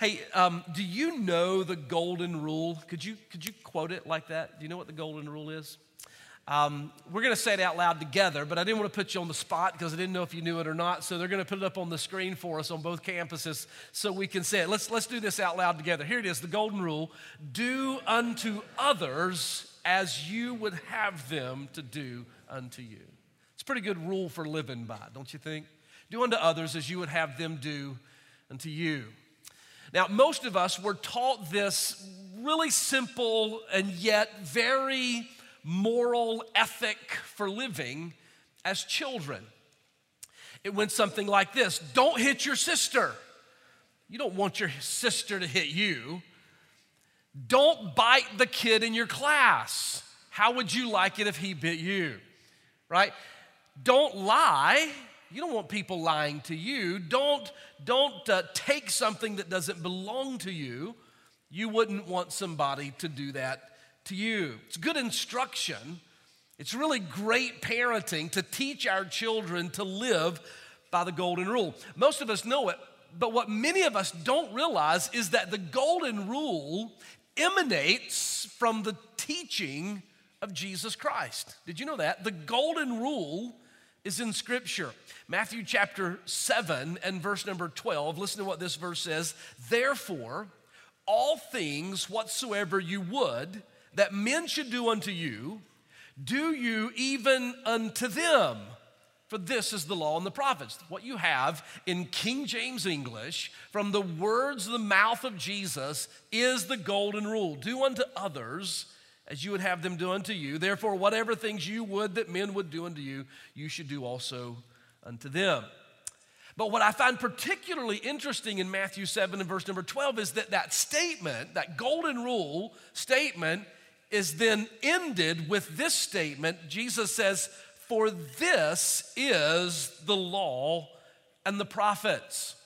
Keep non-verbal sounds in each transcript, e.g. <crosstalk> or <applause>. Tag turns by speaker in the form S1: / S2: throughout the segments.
S1: Hey, um, do you know the golden rule? Could you, could you quote it like that? Do you know what the golden rule is? Um, we're going to say it out loud together, but I didn't want to put you on the spot because I didn't know if you knew it or not. So they're going to put it up on the screen for us on both campuses so we can say it. Let's, let's do this out loud together. Here it is the golden rule do unto others as you would have them to do unto you. It's a pretty good rule for living by, don't you think? Do unto others as you would have them do unto you. Now, most of us were taught this really simple and yet very moral ethic for living as children. It went something like this Don't hit your sister. You don't want your sister to hit you. Don't bite the kid in your class. How would you like it if he bit you? Right? Don't lie. You don't want people lying to you. Don't, don't uh, take something that doesn't belong to you. You wouldn't want somebody to do that to you. It's good instruction. It's really great parenting to teach our children to live by the golden rule. Most of us know it, but what many of us don't realize is that the golden rule emanates from the teaching of Jesus Christ. Did you know that? The golden rule is in Scripture. Matthew chapter 7 and verse number 12. Listen to what this verse says. Therefore, all things whatsoever you would that men should do unto you, do you even unto them. For this is the law and the prophets. What you have in King James English from the words of the mouth of Jesus is the golden rule do unto others as you would have them do unto you. Therefore, whatever things you would that men would do unto you, you should do also unto them. But what I find particularly interesting in Matthew 7 and verse number 12 is that that statement, that golden rule statement, is then ended with this statement. Jesus says, For this is the law and the prophets.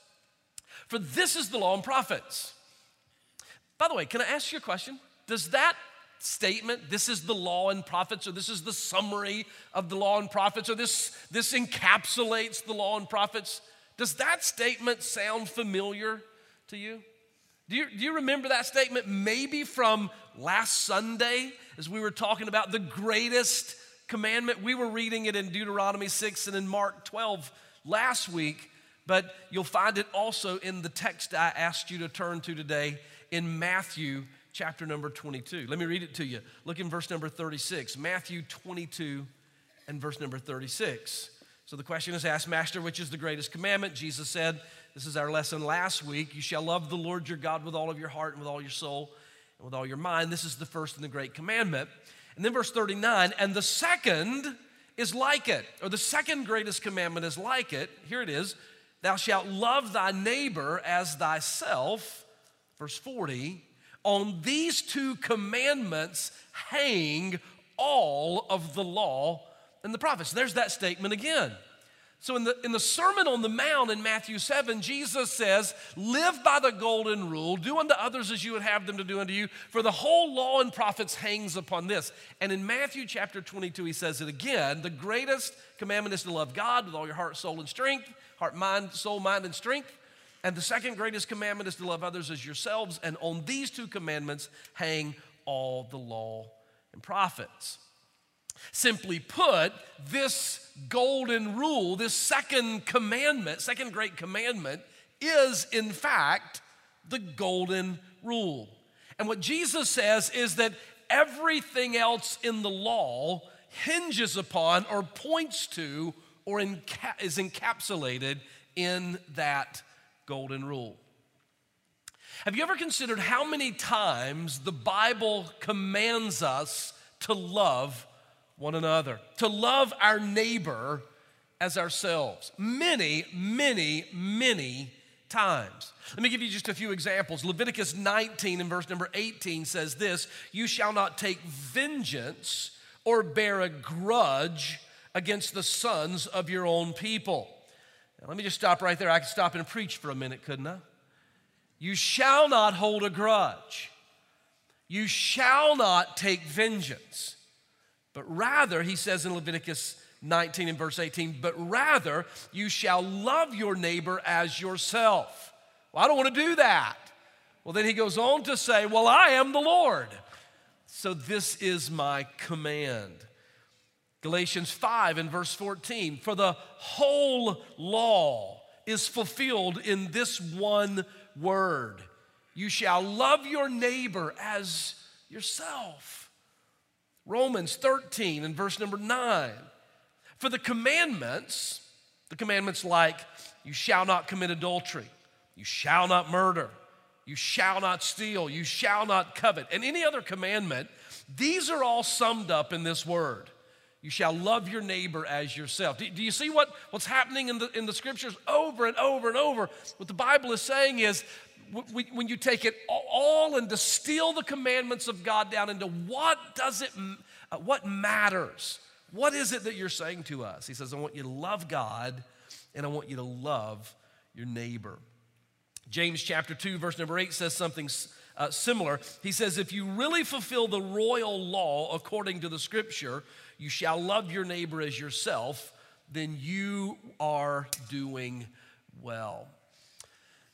S1: For this is the law and prophets. By the way, can I ask you a question? Does that statement, this is the law and prophets, or this is the summary of the law and prophets, or this, this encapsulates the law and prophets, does that statement sound familiar to you? Do you, do you remember that statement maybe from last Sunday as we were talking about the greatest commandment? We were reading it in Deuteronomy 6 and in Mark 12 last week, but you'll find it also in the text I asked you to turn to today in Matthew chapter number 22. Let me read it to you. Look in verse number 36. Matthew 22 and verse number 36. So the question is asked, Master, which is the greatest commandment? Jesus said, This is our lesson last week. You shall love the Lord your God with all of your heart and with all your soul and with all your mind. This is the first and the great commandment. And then verse 39, and the second is like it, or the second greatest commandment is like it. Here it is Thou shalt love thy neighbor as thyself. Verse 40, on these two commandments hang all of the law and the prophets. There's that statement again. So, in the, in the Sermon on the Mount in Matthew 7, Jesus says, Live by the golden rule, do unto others as you would have them to do unto you, for the whole law and prophets hangs upon this. And in Matthew chapter 22, he says it again the greatest commandment is to love God with all your heart, soul, and strength, heart, mind, soul, mind, and strength. And the second greatest commandment is to love others as yourselves. And on these two commandments hang all the law and prophets. Simply put, this golden rule, this second commandment, second great commandment, is in fact the golden rule. And what Jesus says is that everything else in the law hinges upon or points to or enca- is encapsulated in that golden rule. Have you ever considered how many times the Bible commands us to love one another, to love our neighbor as ourselves. Many, many, many times. Let me give you just a few examples. Leviticus 19 and verse number 18 says this You shall not take vengeance or bear a grudge against the sons of your own people. Now, let me just stop right there. I could stop and preach for a minute, couldn't I? You shall not hold a grudge. You shall not take vengeance. But rather, he says in Leviticus 19 and verse 18, but rather you shall love your neighbor as yourself. Well, I don't want to do that. Well, then he goes on to say, Well, I am the Lord. So this is my command. Galatians 5 and verse 14 For the whole law is fulfilled in this one word you shall love your neighbor as yourself. Romans 13 and verse number 9. For the commandments, the commandments like you shall not commit adultery, you shall not murder, you shall not steal, you shall not covet, and any other commandment, these are all summed up in this word. You shall love your neighbor as yourself. Do, do, you see what, what's happening in the, in the scriptures over and over and over? What the Bible is saying is when you take it all and distill the commandments of God down into what does it, uh, what matters? What is it that you're saying to us? He says, I want you to love God and I want you to love your neighbor. James chapter 2, verse number 8 says something uh, similar. He says, If you really fulfill the royal law according to the scripture, you shall love your neighbor as yourself, then you are doing well.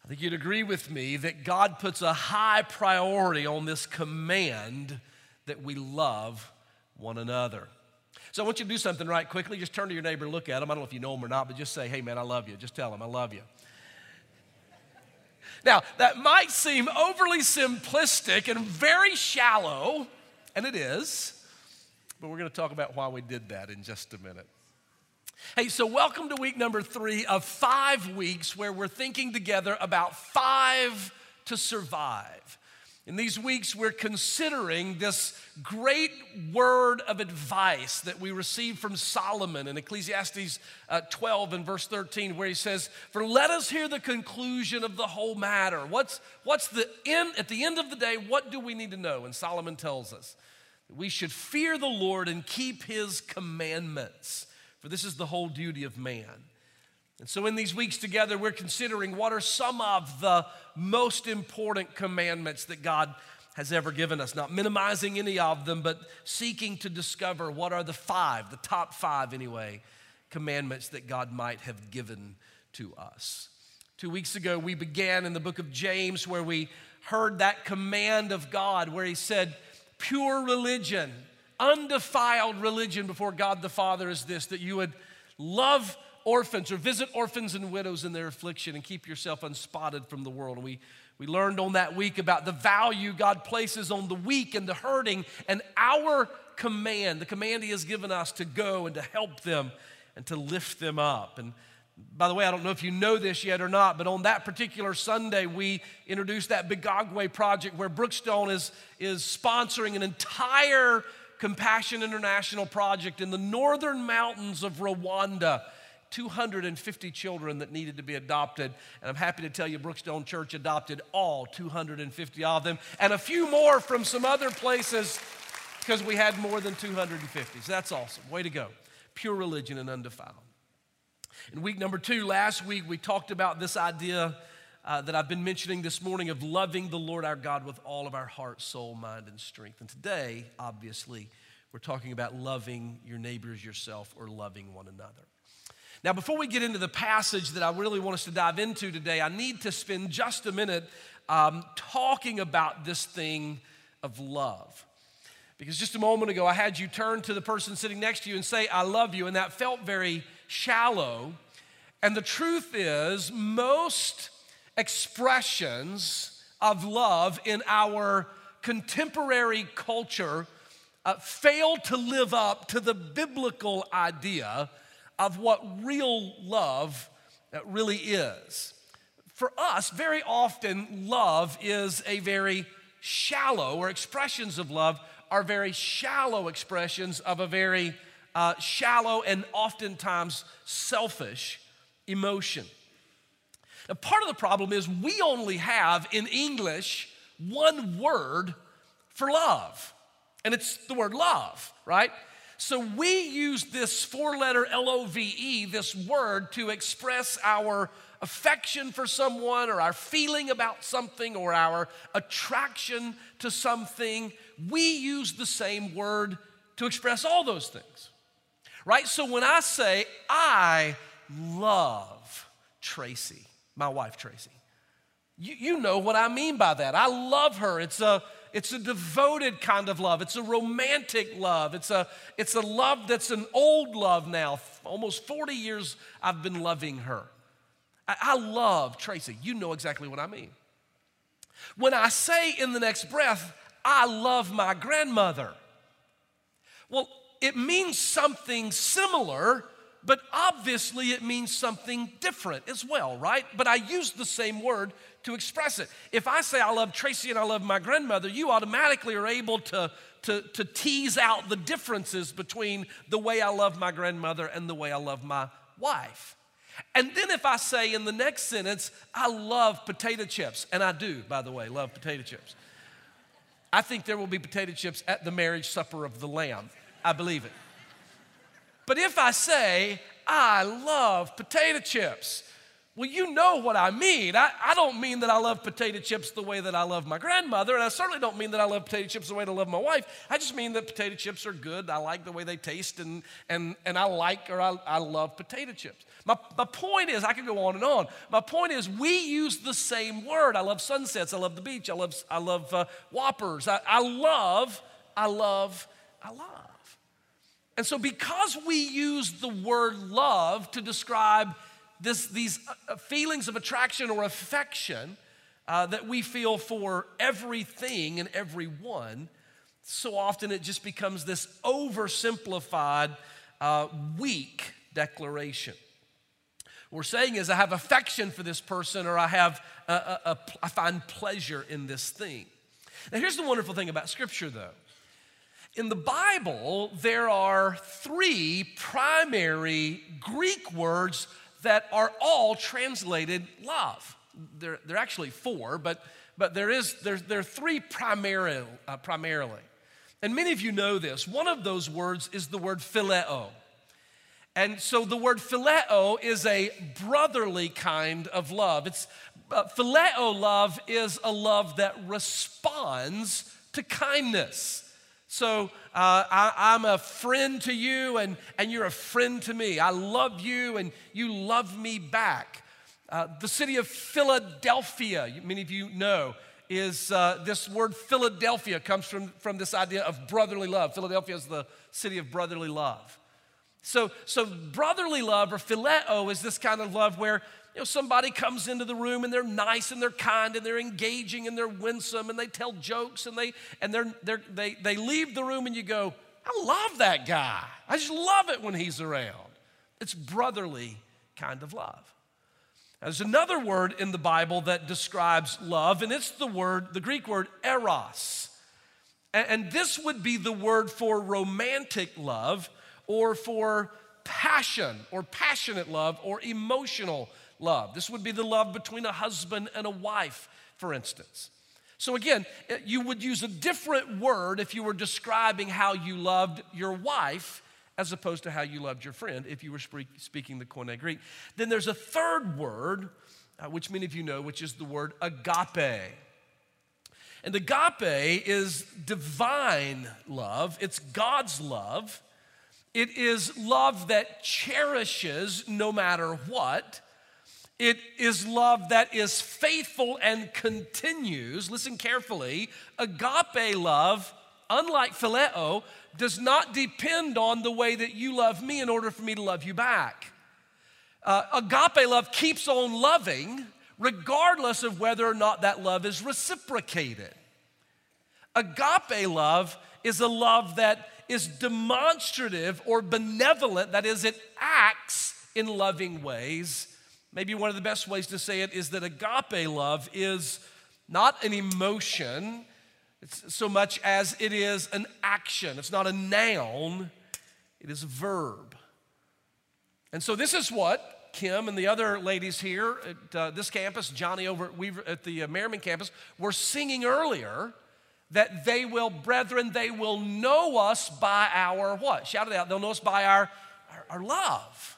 S1: I think you'd agree with me that God puts a high priority on this command that we love one another. So I want you to do something right quickly. Just turn to your neighbor and look at them. I don't know if you know them or not, but just say, hey, man, I love you. Just tell them, I love you. Now, that might seem overly simplistic and very shallow, and it is, but we're going to talk about why we did that in just a minute. Hey, so welcome to week number three of five weeks where we're thinking together about five to survive. In these weeks, we're considering this great word of advice that we receive from Solomon in Ecclesiastes uh, 12 and verse 13, where he says, For let us hear the conclusion of the whole matter. What's, what's the end, at the end of the day, what do we need to know? And Solomon tells us we should fear the Lord and keep his commandments, for this is the whole duty of man. And so, in these weeks together, we're considering what are some of the most important commandments that God has ever given us. Not minimizing any of them, but seeking to discover what are the five, the top five anyway, commandments that God might have given to us. Two weeks ago, we began in the book of James where we heard that command of God where He said, Pure religion, undefiled religion before God the Father is this, that you would love orphans or visit orphans and widows in their affliction and keep yourself unspotted from the world. And we, we learned on that week about the value God places on the weak and the hurting and our command, the command He has given us to go and to help them and to lift them up. And by the way, I don't know if you know this yet or not, but on that particular Sunday, we introduced that Bigogwe project where Brookstone is, is sponsoring an entire Compassion International project in the northern mountains of Rwanda 250 children that needed to be adopted. And I'm happy to tell you, Brookstone Church adopted all 250 of them, and a few more from some other places because we had more than 250. So that's awesome. Way to go. Pure religion and undefiled. In week number two, last week, we talked about this idea uh, that I've been mentioning this morning of loving the Lord our God with all of our heart, soul, mind, and strength. And today, obviously, we're talking about loving your neighbors yourself or loving one another. Now, before we get into the passage that I really want us to dive into today, I need to spend just a minute um, talking about this thing of love. Because just a moment ago, I had you turn to the person sitting next to you and say, I love you, and that felt very shallow. And the truth is, most expressions of love in our contemporary culture uh, fail to live up to the biblical idea of what real love really is. For us, very often, love is a very shallow, or expressions of love are very shallow expressions of a very uh, shallow and oftentimes selfish emotion. Now, part of the problem is we only have in English one word for love, and it's the word love, right? So we use this four letter L O V E, this word, to express our affection for someone or our feeling about something or our attraction to something. We use the same word to express all those things, right? So when I say, I love Tracy, my wife Tracy, You, you know what I mean by that. I love her. It's a, it's a devoted kind of love. It's a romantic love. It's a, it's a love that's an old love now. Almost 40 years I've been loving her. I, I love Tracy. You know exactly what I mean. When I say in the next breath, I love my grandmother, well, it means something similar but obviously it means something different as well, right? But I use the same word to express it. If I say I love Tracy and I love my grandmother, you automatically are able to, to, to tease out the differences between the way I love my grandmother and the way I love my wife. And then if I say in the next sentence, I love potato chips, and I do, by the way, love potato chips. I think there will be potato chips at the marriage supper of the Lamb. I believe it. But if I say, I love potato chips, well, you know what I mean. I, I don't mean that I love potato chips the way that I love my grandmother, and I certainly don't mean that I love potato chips the way that I love my wife. I just mean that potato chips are good. I like the way they taste, and, and, and I like or I, I love potato chips. My, my point is, I could go on and on. My point is, we use the same word. I love sunsets. I love the beach. I love, I love uh, whoppers. I, I love, I love, I love. And so, because we use the word love to describe this, these uh, feelings of attraction or affection uh, that we feel for everything and everyone, so often it just becomes this oversimplified, uh, weak declaration. What we're saying is, I have affection for this person, or I have a, a, a, I find pleasure in this thing. Now, here's the wonderful thing about Scripture, though. In the Bible, there are three primary Greek words that are all translated love. There, there are actually four, but, but there, is, there, there are three primary, uh, primarily. And many of you know this. One of those words is the word phileo. And so the word phileo is a brotherly kind of love. It's uh, phileo love is a love that responds to kindness. So uh, I, am a friend to you, and, and you're a friend to me. I love you, and you love me back. Uh, the city of Philadelphia, many of you know, is uh, this word Philadelphia comes from, from this idea of brotherly love. Philadelphia is the city of brotherly love. So, so brotherly love or phileo is this kind of love where you know, somebody comes into the room and they're nice and they're kind and they're engaging and they're winsome and they tell jokes and they and they're, they're they they leave the room and you go, I love that guy. I just love it when he's around. It's brotherly kind of love. There's another word in the Bible that describes love, and it's the word, the Greek word eros. And, and this would be the word for romantic love or for passion or passionate love or emotional love. This would be the love between a husband and a wife, for instance. So, again, eh, you would use a different word if you were describing how you loved your wife as opposed to how you loved your friend if you were speaking the Koine Greek. Then there's a third word, uh, which many of you know, which is the word agape. And agape is divine love, it's God's love. It is love that cherishes no matter what. It is love that is faithful and continues. Listen carefully. Agape love, unlike phileo, does not depend on the way that you love me in order for me to love you back. Uh, agape love keeps on loving regardless of whether or not that love is reciprocated. Agape love is a love that is demonstrative or benevolent, that is, it acts in loving ways Maybe one of the best ways to say it is that agape love is not an emotion so much as it is an action. It's not a noun, it is a verb. And so, this is what Kim and the other ladies here at uh, this campus, Johnny over at, Weaver, at the uh, Merriman campus, were singing earlier that they will, brethren, they will know us by our what? Shout it out. They'll know us by our, our, our love.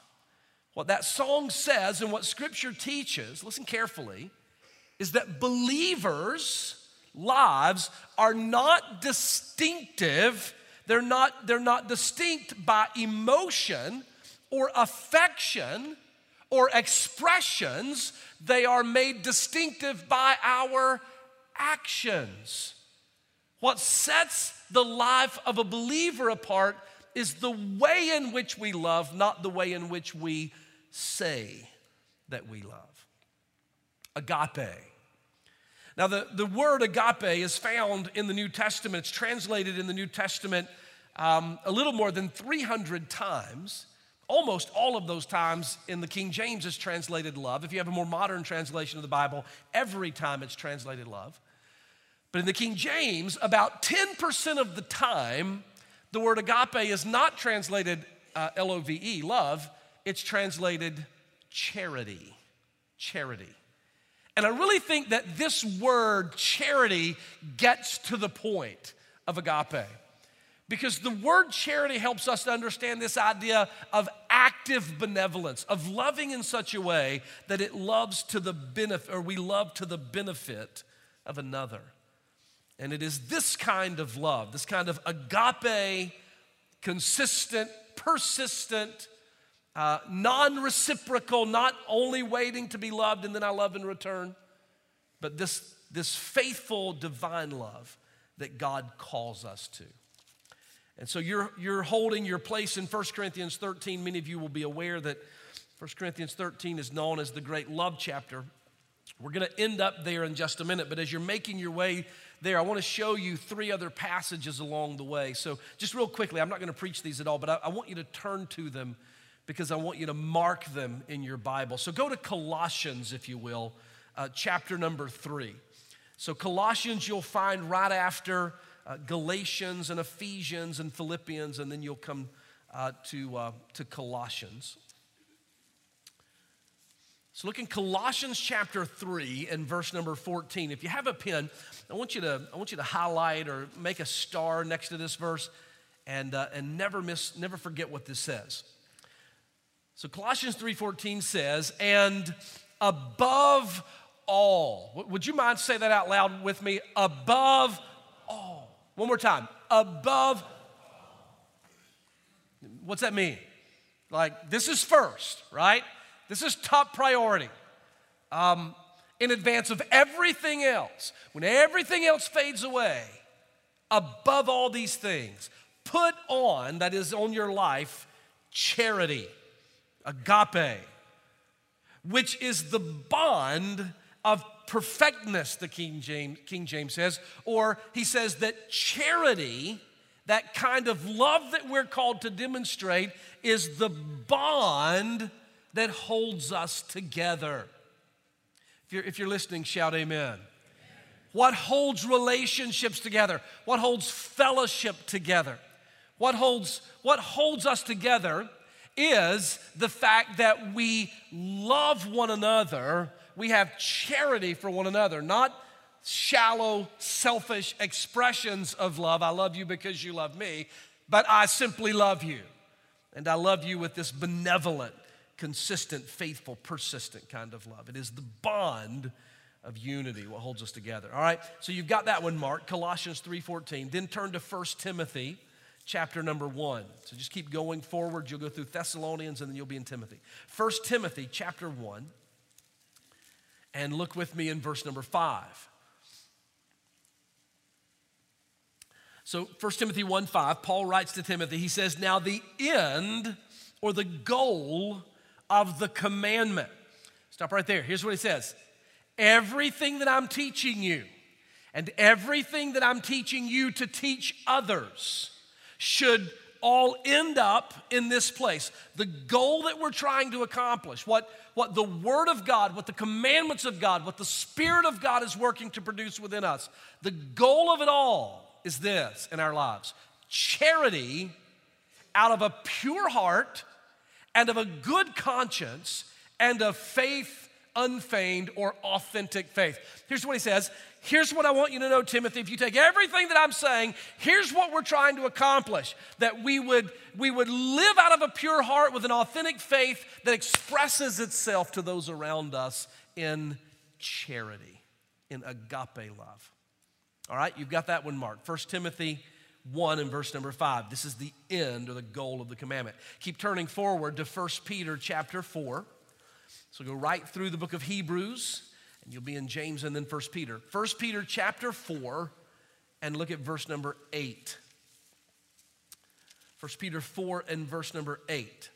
S1: What that song says and what scripture teaches, listen carefully, is that believers' lives are not distinctive. They're not, they're not distinct by emotion or affection or expressions, they are made distinctive by our actions. What sets the life of a believer apart is the way in which we love, not the way in which we say that we love. Agape. Now, the, the word agape is found in the New Testament. It's translated in the New Testament um, a little more than 300 times. Almost all of those times in the King James is translated love. If you have a more modern translation of the Bible, every time it's translated love. But in the King James, about 10% of the time, the word agape is not translated uh, L O V E, love, it's translated charity. Charity. And I really think that this word, charity, gets to the point of agape. Because the word charity helps us to understand this idea of active benevolence, of loving in such a way that it loves to the benefit, or we love to the benefit of another. And it is this kind of love, this kind of agape, consistent, persistent, uh, non reciprocal, not only waiting to be loved and then I love in return, but this, this faithful divine love that God calls us to. And so you're, you're holding your place in 1 Corinthians 13. Many of you will be aware that 1 Corinthians 13 is known as the great love chapter. We're going to end up there in just a minute, but as you're making your way there, I want to show you three other passages along the way. So, just real quickly, I'm not going to preach these at all, but I, I want you to turn to them because I want you to mark them in your Bible. So, go to Colossians, if you will, uh, chapter number three. So, Colossians, you'll find right after uh, Galatians and Ephesians and Philippians, and then you'll come uh, to, uh, to Colossians. So look in Colossians chapter 3 and verse number 14. If you have a pen, I want you to, I want you to highlight or make a star next to this verse and, uh, and never miss, never forget what this says. So Colossians 3:14 says, and above all. Would you mind say that out loud with me? Above all. One more time. Above. What's that mean? Like, this is first, right? This is top priority. Um, in advance of everything else, when everything else fades away, above all these things, put on, that is on your life, charity, agape, which is the bond of perfectness, the King James, King James says, or he says that charity, that kind of love that we're called to demonstrate, is the bond that holds us together. If you're, if you're listening, shout amen. What holds relationships together? What holds fellowship together? What holds, what holds us together is the fact that we love one another, we have charity for one another, not shallow, selfish expressions of love. I love you because you love me, but I simply love you. And I love you with this benevolent, consistent, faithful, persistent kind of love. It is the bond of unity what holds us together. All right? So you've got that one marked, Colossians 3:14. Then turn to 1 Timothy chapter number 1. So just keep going forward. You'll go through Thessalonians and then you'll be in Timothy. 1 Timothy chapter 1. And look with me in verse number 5. So 1 Timothy 1 5, Paul writes to Timothy, he says, Now the end or the goal of the commandment. Stop right there. Here's what he says Everything that I'm teaching you, and everything that I'm teaching you to teach others, should all end up in this place. The goal that we're trying to accomplish, what, what the Word of God, what the commandments of God, what the Spirit of God is working to produce within us, the goal of it all is this in our lives charity out of a pure heart and of a good conscience and of faith unfeigned or authentic faith. Here's what he says. Here's what I want you to know, Timothy. If you take everything that I'm saying, here's what we're trying to accomplish that we would, we would live out of a pure heart with an authentic faith that expresses itself to those around us in charity, in agape love. All right, you've got that one marked. 1 Timothy 1 and verse number 5. This is the end or the goal of the commandment. Keep turning forward to 1 Peter chapter 4. So go right through the book of Hebrews, and you'll be in James and then First Peter. First Peter chapter 4, and look at verse number 8. First Peter 4 and verse number 8.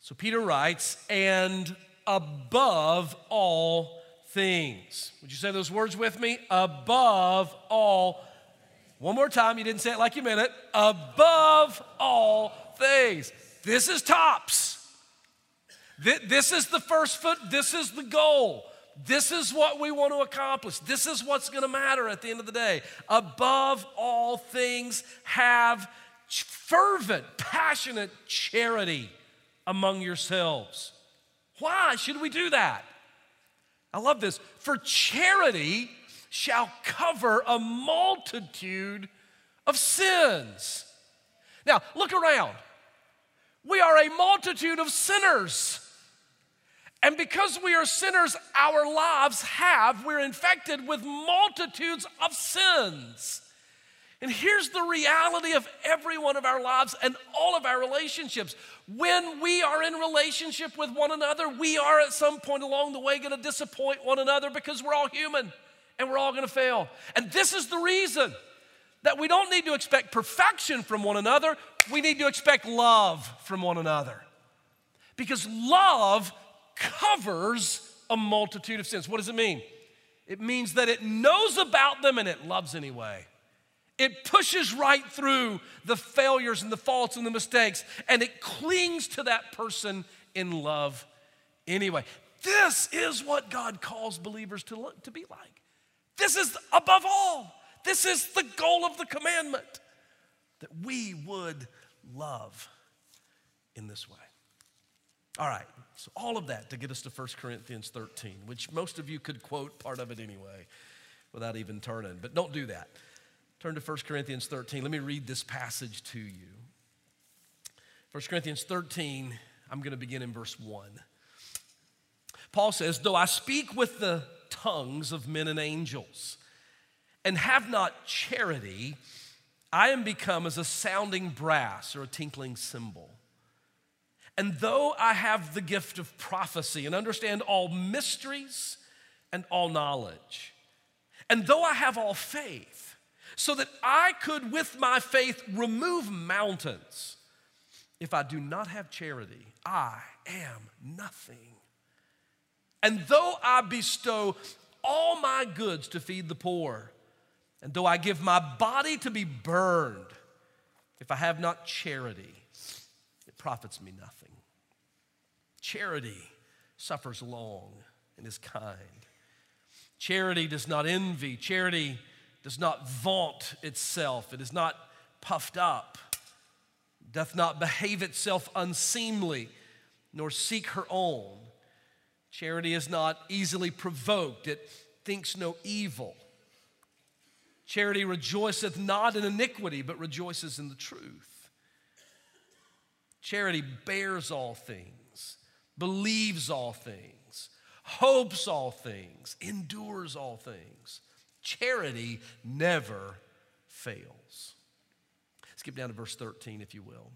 S1: So Peter writes, and above all things. Would you say those words with me? Above all. One more time, you didn't say it like you meant it. Above all things. This is tops. This is the first foot, this is the goal. This is what we want to accomplish. This is what's going to matter at the end of the day. Above all things, have fervent, passionate charity among yourselves. Why should we do that? I love this. For charity shall cover a multitude of sins. Now, look around. We are a multitude of sinners. And because we are sinners, our lives have, we're infected with multitudes of sins. And here's the reality of every one of our lives and all of our relationships. When we are in relationship with one another, we are at some point along the way going to disappoint one another because we're all human and we're all going to fail. And this is the reason that we don't need to expect perfection from one another, we need to expect love from one another. Because love covers a multitude of sins. What does it mean? It means that it knows about them and it loves anyway. It pushes right through the failures and the faults and the mistakes, and it clings to that person in love anyway. This is what God calls believers to, look, to be like. This is above all, this is the goal of the commandment that we would love in this way. All right, so all of that to get us to 1 Corinthians 13, which most of you could quote part of it anyway without even turning, but don't do that. Turn to 1 Corinthians 13. Let me read this passage to you. 1 Corinthians 13, I'm going to begin in verse 1. Paul says, Though I speak with the tongues of men and angels and have not charity, I am become as a sounding brass or a tinkling cymbal. And though I have the gift of prophecy and understand all mysteries and all knowledge, and though I have all faith, so that I could, with my faith, remove mountains. If I do not have charity, I am nothing. And though I bestow all my goods to feed the poor, and though I give my body to be burned, if I have not charity, it profits me nothing. Charity suffers long and is kind. Charity does not envy. Charity does not vaunt itself, it is not puffed up, doth not behave itself unseemly, nor seek her own. Charity is not easily provoked, it thinks no evil. Charity rejoiceth not in iniquity, but rejoices in the truth. Charity bears all things, believes all things, hopes all things, endures all things. Charity never fails. Skip down to verse 13, if you will.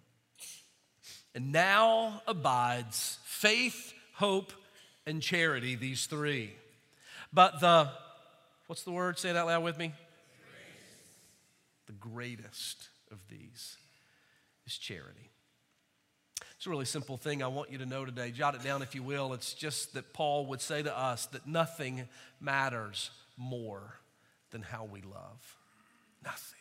S1: And now abides faith, hope, and charity, these three. But the, what's the word? Say it out loud with me. The greatest of these is charity. A really simple thing I want you to know today. Jot it down if you will. It's just that Paul would say to us that nothing matters more than how we love? Nothing.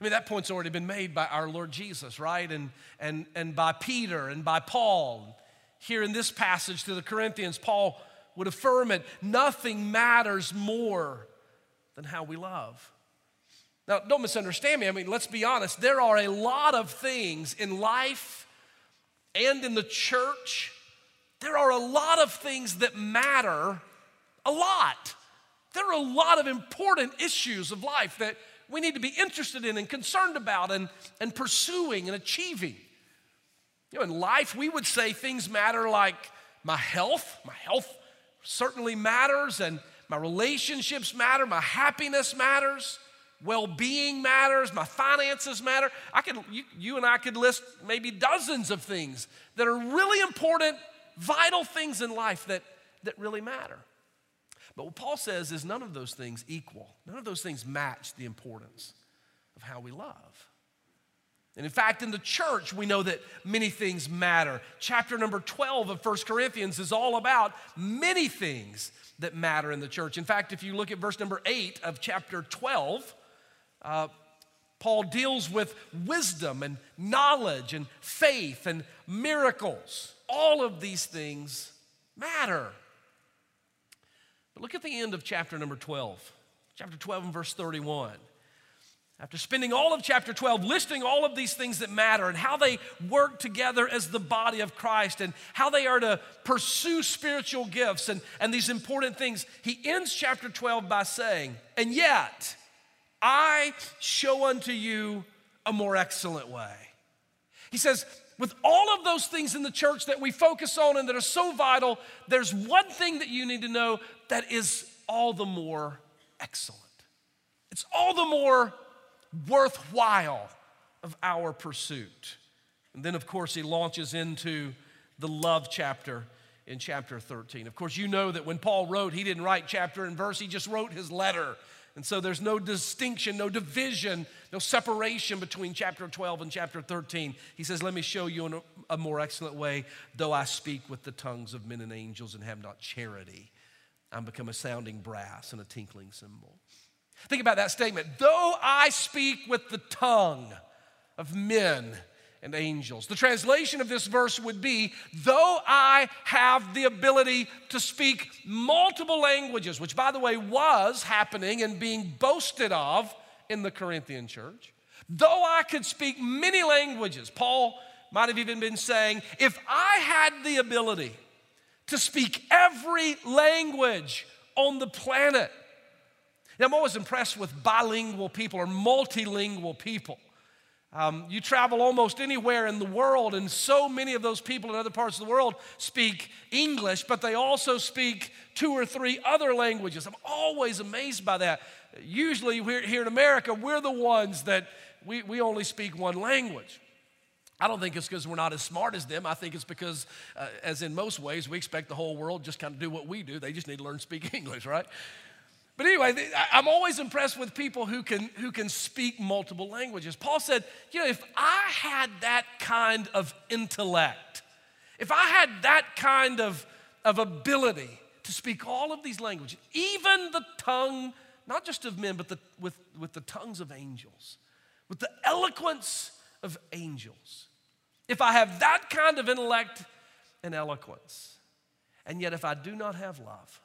S1: I mean, that point's already been made by our Lord Jesus, right? And, and, and by Peter and by Paul. Here in this passage to the Corinthians, Paul would affirm it nothing matters more than how we love. Now, don't misunderstand me. I mean, let's be honest. There are a lot of things in life and in the church, there are a lot of things that matter a lot. There are a lot of important issues of life that we need to be interested in and concerned about and, and pursuing and achieving. You know, in life, we would say things matter like my health. My health certainly matters, and my relationships matter, my happiness matters. Well being matters, my finances matter. I could, you, you and I could list maybe dozens of things that are really important, vital things in life that, that really matter. But what Paul says is none of those things equal, none of those things match the importance of how we love. And in fact, in the church, we know that many things matter. Chapter number 12 of 1 Corinthians is all about many things that matter in the church. In fact, if you look at verse number 8 of chapter 12, uh, Paul deals with wisdom and knowledge and faith and miracles. All of these things matter. But look at the end of chapter number 12, chapter 12 and verse 31. After spending all of chapter 12 listing all of these things that matter and how they work together as the body of Christ and how they are to pursue spiritual gifts and, and these important things, he ends chapter 12 by saying, And yet, I show unto you a more excellent way. He says, with all of those things in the church that we focus on and that are so vital, there's one thing that you need to know that is all the more excellent. It's all the more worthwhile of our pursuit. And then, of course, he launches into the love chapter in chapter 13. Of course, you know that when Paul wrote, he didn't write chapter and verse, he just wrote his letter. And so there's no distinction, no division, no separation between chapter 12 and chapter 13. He says, Let me show you in a, a more excellent way, though I speak with the tongues of men and angels and have not charity, I'm become a sounding brass and a tinkling cymbal. Think about that statement. Though I speak with the tongue of men and angels. The translation of this verse would be Though I have the ability to speak multiple languages, which, by the way, was happening and being boasted of in the Corinthian church, though I could speak many languages, Paul might have even been saying, If I had the ability to speak every language on the planet, now, I'm always impressed with bilingual people or multilingual people. Um, you travel almost anywhere in the world, and so many of those people in other parts of the world speak English, but they also speak two or three other languages. I'm always amazed by that. Usually, here in America, we're the ones that we, we only speak one language. I don't think it's because we're not as smart as them. I think it's because, uh, as in most ways, we expect the whole world just kind of do what we do. They just need to learn to speak <laughs> English, right? But anyway, I'm always impressed with people who can, who can speak multiple languages. Paul said, you know, if I had that kind of intellect, if I had that kind of, of ability to speak all of these languages, even the tongue, not just of men, but the, with, with the tongues of angels, with the eloquence of angels, if I have that kind of intellect and eloquence, and yet if I do not have love,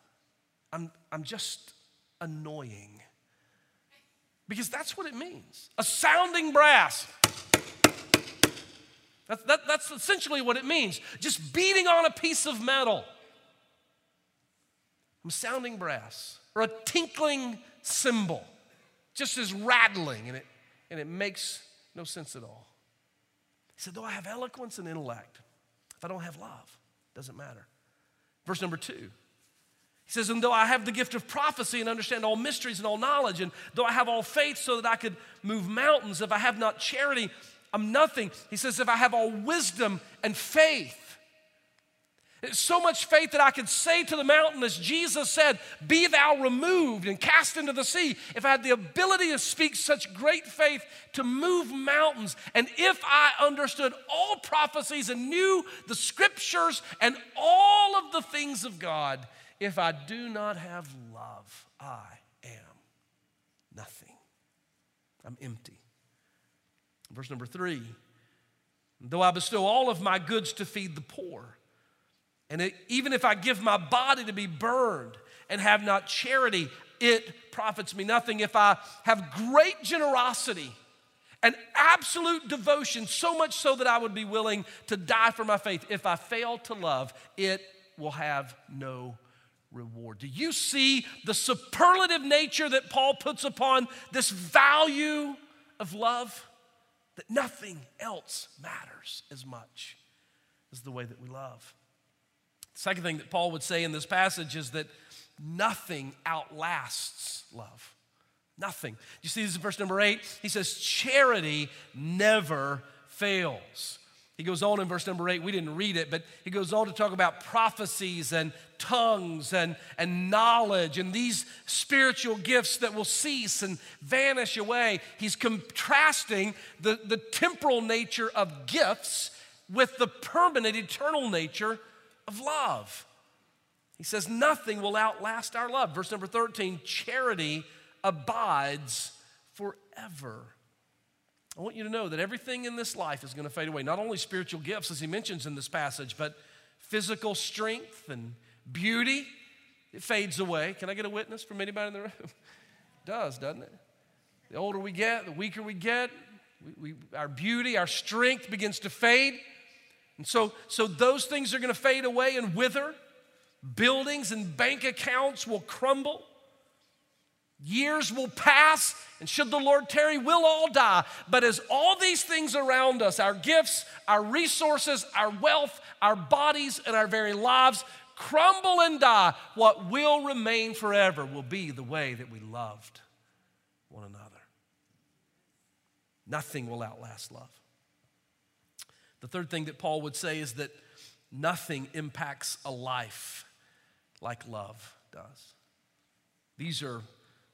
S1: I'm, I'm just annoying. Because that's what it means a sounding brass. That's, that, that's essentially what it means. Just beating on a piece of metal. I'm sounding brass or a tinkling cymbal, just as rattling, and it, and it makes no sense at all. He said, Though I have eloquence and intellect, if I don't have love, it doesn't matter. Verse number two he says, And though I have the gift of prophecy and understand all mysteries and all knowledge, and though I have all faith so that I could move mountains, if I have not charity, I'm nothing. He says, If I have all wisdom and faith, so much faith that I could say to the mountain, as Jesus said, Be thou removed and cast into the sea. If I had the ability to speak such great faith to move mountains, and if I understood all prophecies and knew the scriptures and all of the things of God, if I do not have love, I am nothing. I'm empty. Verse number three though I bestow all of my goods to feed the poor, and it, even if I give my body to be burned and have not charity, it profits me nothing. If I have great generosity and absolute devotion, so much so that I would be willing to die for my faith, if I fail to love, it will have no reward. Do you see the superlative nature that Paul puts upon this value of love? That nothing else matters as much as the way that we love. The second thing that Paul would say in this passage is that nothing outlasts love. Nothing. You see this in verse number eight? He says, Charity never fails. He goes on in verse number eight, we didn't read it, but he goes on to talk about prophecies and tongues and, and knowledge and these spiritual gifts that will cease and vanish away. He's contrasting the, the temporal nature of gifts with the permanent, eternal nature of love. He says, Nothing will outlast our love. Verse number 13 charity abides forever. I want you to know that everything in this life is going to fade away. Not only spiritual gifts, as he mentions in this passage, but physical strength and beauty. It fades away. Can I get a witness from anybody in the room? it <laughs> does, doesn't it? The older we get, the weaker we get. We, we, our beauty, our strength begins to fade. And so, so those things are going to fade away and wither. Buildings and bank accounts will crumble. Years will pass, and should the Lord tarry, we'll all die. But as all these things around us, our gifts, our resources, our wealth, our bodies, and our very lives crumble and die, what will remain forever will be the way that we loved one another. Nothing will outlast love. The third thing that Paul would say is that nothing impacts a life like love does. These are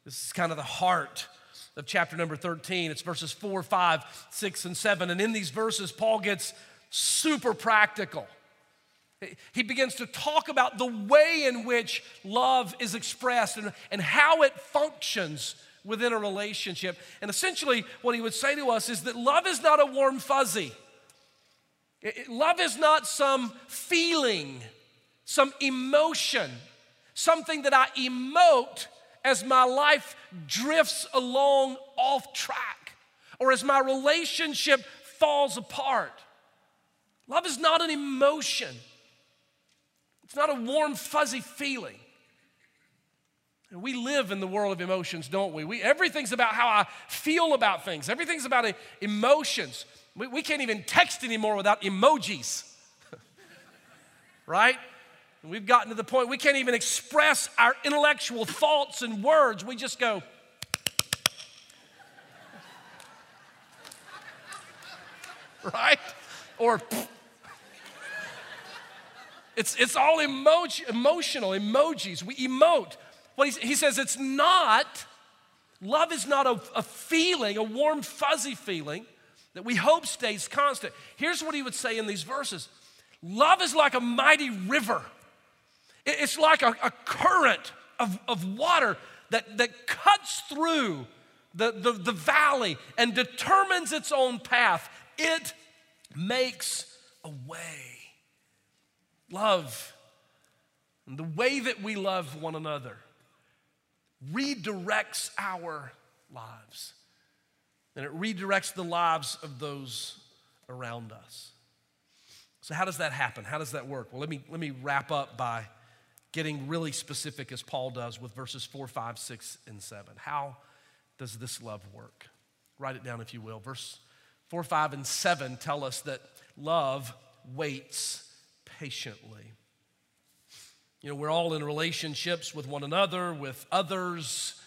S1: this is kind of the heart of chapter number 13. It's verses 4, 5, 6, and 7. And in these verses, Paul gets super practical. He begins to talk about the way in which love is expressed and, and how it functions within a relationship. And essentially, what he would say to us is that love is not a warm fuzzy. It, love is not some feeling, some emotion, something that I emote as my life drifts along off track or as my relationship falls apart. Love is not an emotion, it's not a warm, fuzzy feeling. We live in the world of emotions, don't we? we everything's about how I feel about things, everything's about emotions. We, we can't even text anymore without emojis, <laughs> right? We've gotten to the point we can't even express our intellectual thoughts and words. We just go, <laughs> right? Or <laughs> it's, it's all emoji, emotional, emojis. We emote. He, he says it's not, love is not a, a feeling, a warm, fuzzy feeling that we hope stays constant. Here's what he would say in these verses love is like a mighty river it's like a, a current of, of water that, that cuts through the, the, the valley and determines its own path. It makes a way. Love, and the way that we love one another, redirects our lives. And it redirects the lives of those around us. So, how does that happen? How does that work? Well, let me, let me wrap up by getting really specific as Paul does with verses 4, 5, 6, and 7. How does this love work? Write it down if you will. Verse 4, 5, and 7 tell us that love waits patiently. You know, we're all in relationships with one another, with others.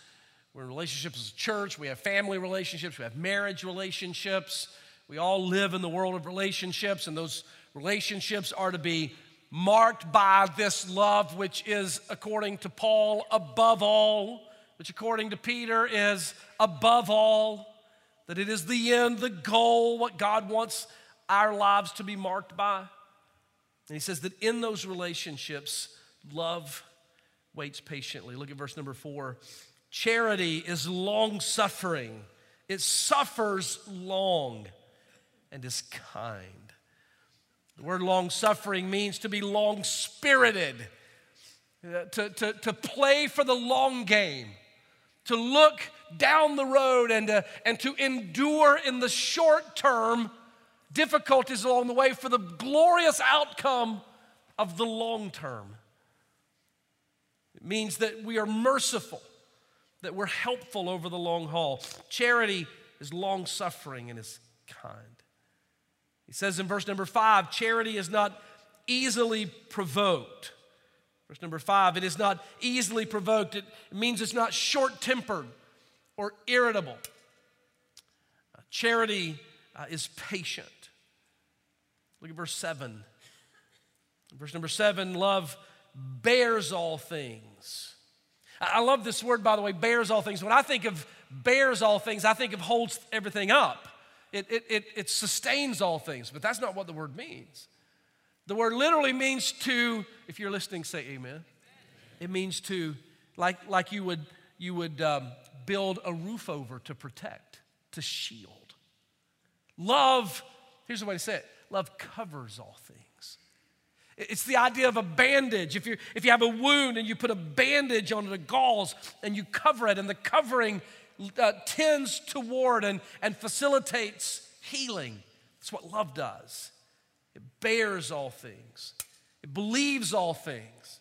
S1: We're in relationships as a church. We have family relationships. We have marriage relationships. We all live in the world of relationships, and those relationships are to be marked by this love, which is, according to Paul, above all, which, according to Peter, is above all, that it is the end, the goal, what God wants our lives to be marked by. And he says that in those relationships, love waits patiently. Look at verse number four. Charity is long suffering, it suffers long and is kind. The word long suffering means to be long spirited, uh, to, to, to play for the long game, to look down the road and, uh, and to endure in the short term difficulties along the way for the glorious outcome of the long term. It means that we are merciful, that we're helpful over the long haul. Charity is long suffering and is kind. He says in verse number five, charity is not easily provoked. Verse number five, it is not easily provoked. It means it's not short tempered or irritable. Uh, charity uh, is patient. Look at verse 7. Verse number 7 love bears all things. I love this word, by the way, bears all things. When I think of bears all things, I think of holds everything up. It, it, it, it sustains all things, but that's not what the word means. The word literally means to, if you're listening, say amen. It means to, like, like you would, you would um, build a roof over to protect, to shield. Love, here's the way to say it love covers all things. It's the idea of a bandage. If, you if you have a wound and you put a bandage on the galls and you cover it, and the covering uh, tends toward and, and facilitates healing. That's what love does. It bears all things, it believes all things.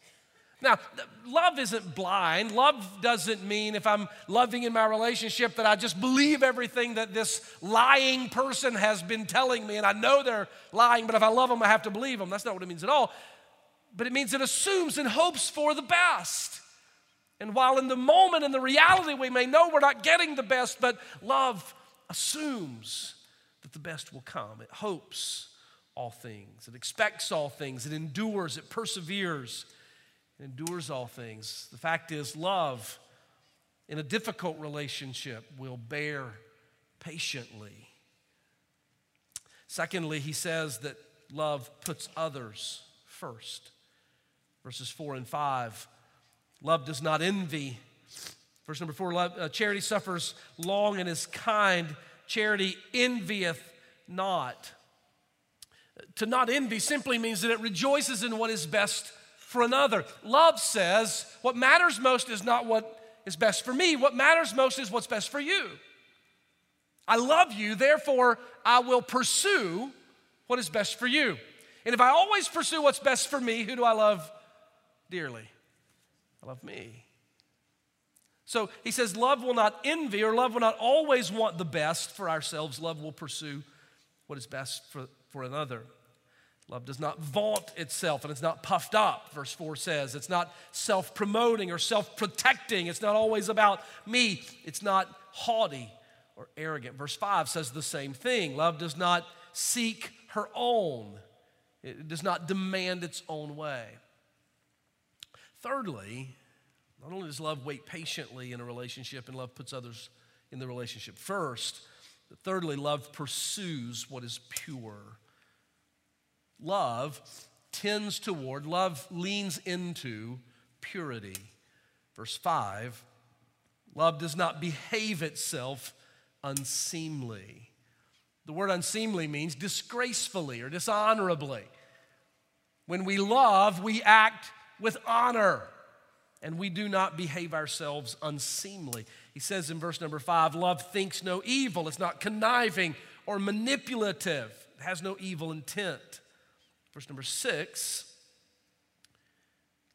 S1: Now, love isn't blind. Love doesn't mean if I'm loving in my relationship that I just believe everything that this lying person has been telling me and I know they're lying, but if I love them, I have to believe them. That's not what it means at all. But it means it assumes and hopes for the best. And while in the moment, in the reality, we may know we're not getting the best, but love assumes that the best will come. It hopes all things, it expects all things, it endures, it perseveres, it endures all things. The fact is, love in a difficult relationship will bear patiently. Secondly, he says that love puts others first. Verses 4 and 5 Love does not envy. Verse number four love, uh, charity suffers long and is kind. Charity envieth not. To not envy simply means that it rejoices in what is best for another. Love says, what matters most is not what is best for me, what matters most is what's best for you. I love you, therefore, I will pursue what is best for you. And if I always pursue what's best for me, who do I love dearly? I love me. So he says, love will not envy or love will not always want the best for ourselves. Love will pursue what is best for, for another. Love does not vaunt itself and it's not puffed up, verse 4 says. It's not self promoting or self protecting. It's not always about me. It's not haughty or arrogant. Verse 5 says the same thing. Love does not seek her own, it does not demand its own way. Thirdly, not only does love wait patiently in a relationship, and love puts others in the relationship first, but thirdly, love pursues what is pure. Love tends toward, love leans into purity. Verse 5 love does not behave itself unseemly. The word unseemly means disgracefully or dishonorably. When we love, we act with honor, and we do not behave ourselves unseemly. He says in verse number five love thinks no evil, it's not conniving or manipulative, it has no evil intent. Verse number six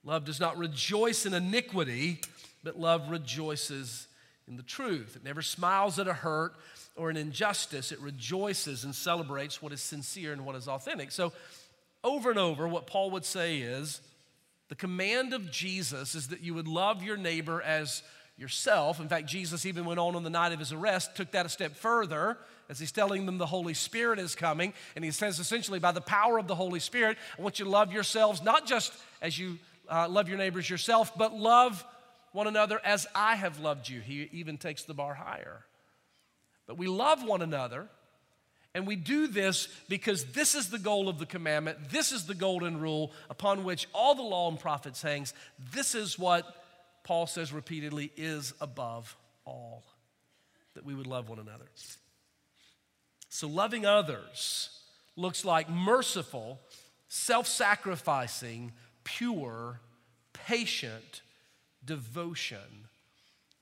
S1: love does not rejoice in iniquity, but love rejoices in the truth. It never smiles at a hurt or an injustice, it rejoices and celebrates what is sincere and what is authentic. So, over and over, what Paul would say is, the command of Jesus is that you would love your neighbor as yourself. In fact, Jesus even went on on the night of his arrest, took that a step further as he's telling them the Holy Spirit is coming. And he says essentially, by the power of the Holy Spirit, I want you to love yourselves not just as you uh, love your neighbors yourself, but love one another as I have loved you. He even takes the bar higher. But we love one another and we do this because this is the goal of the commandment. This is the golden rule upon which all the law and prophets hangs. This is what Paul says repeatedly is above all that we would love one another. So, loving others looks like merciful, self sacrificing, pure, patient devotion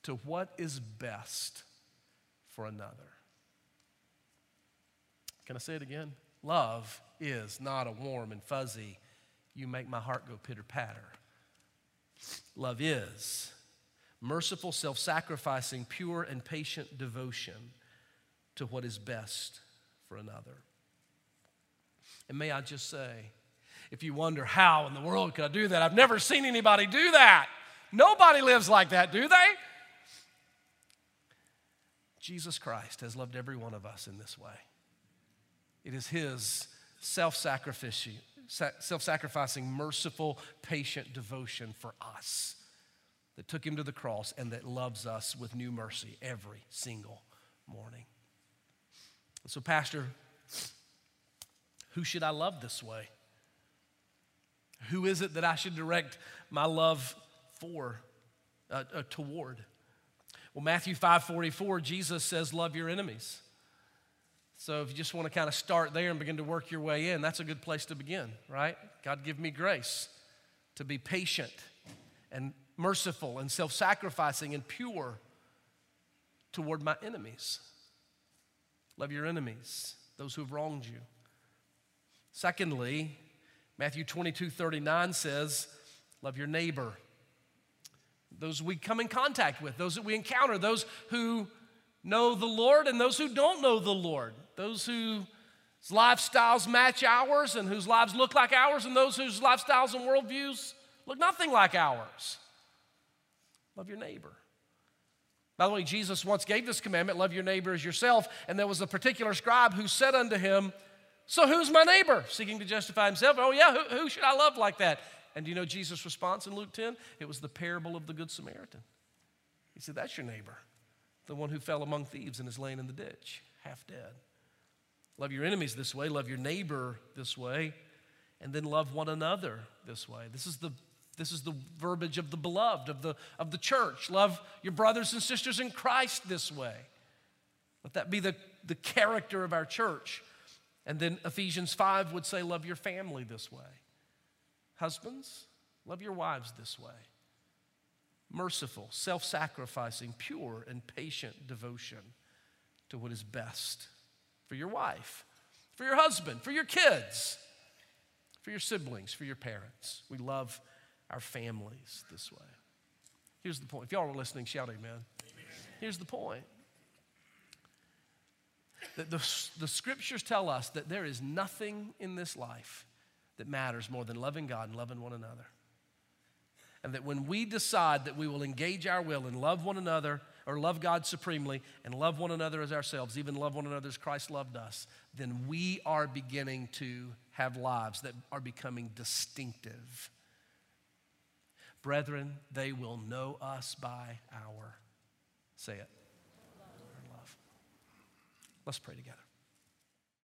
S1: to what is best for another. Can I say it again? Love is not a warm and fuzzy, you make my heart go pitter patter. Love is merciful, self sacrificing, pure, and patient devotion to what is best for another. And may I just say, if you wonder how in the world could I do that, I've never seen anybody do that. Nobody lives like that, do they? Jesus Christ has loved every one of us in this way. It is His self sacrificing, merciful, patient devotion for us that took Him to the cross and that loves us with new mercy every single morning. So, Pastor, who should I love this way? Who is it that I should direct my love for, uh, uh, toward? Well, Matthew 5 44, Jesus says, Love your enemies. So if you just want to kind of start there and begin to work your way in, that's a good place to begin, right? God, give me grace to be patient and merciful and self sacrificing and pure toward my enemies. Love your enemies, those who have wronged you. Secondly, Matthew 22 39 says, Love your neighbor. Those we come in contact with, those that we encounter, those who know the Lord and those who don't know the Lord, those whose lifestyles match ours and whose lives look like ours, and those whose lifestyles and worldviews look nothing like ours. Love your neighbor. By the way, Jesus once gave this commandment love your neighbor as yourself, and there was a particular scribe who said unto him, so who's my neighbor? Seeking to justify himself. Oh, yeah, who, who should I love like that? And do you know Jesus' response in Luke 10? It was the parable of the Good Samaritan. He said, That's your neighbor, the one who fell among thieves and is laying in the ditch, half dead. Love your enemies this way, love your neighbor this way, and then love one another this way. This is the this is the verbiage of the beloved, of the, of the church. Love your brothers and sisters in Christ this way. Let that be the, the character of our church. And then Ephesians 5 would say, Love your family this way. Husbands, love your wives this way. Merciful, self sacrificing, pure, and patient devotion to what is best for your wife, for your husband, for your kids, for your siblings, for your parents. We love our families this way. Here's the point. If y'all are listening, shout amen. amen. Here's the point that the, the scriptures tell us that there is nothing in this life that matters more than loving God and loving one another. And that when we decide that we will engage our will and love one another, or love God supremely, and love one another as ourselves, even love one another as Christ loved us, then we are beginning to have lives that are becoming distinctive. Brethren, they will know us by our, say it, Let's pray together.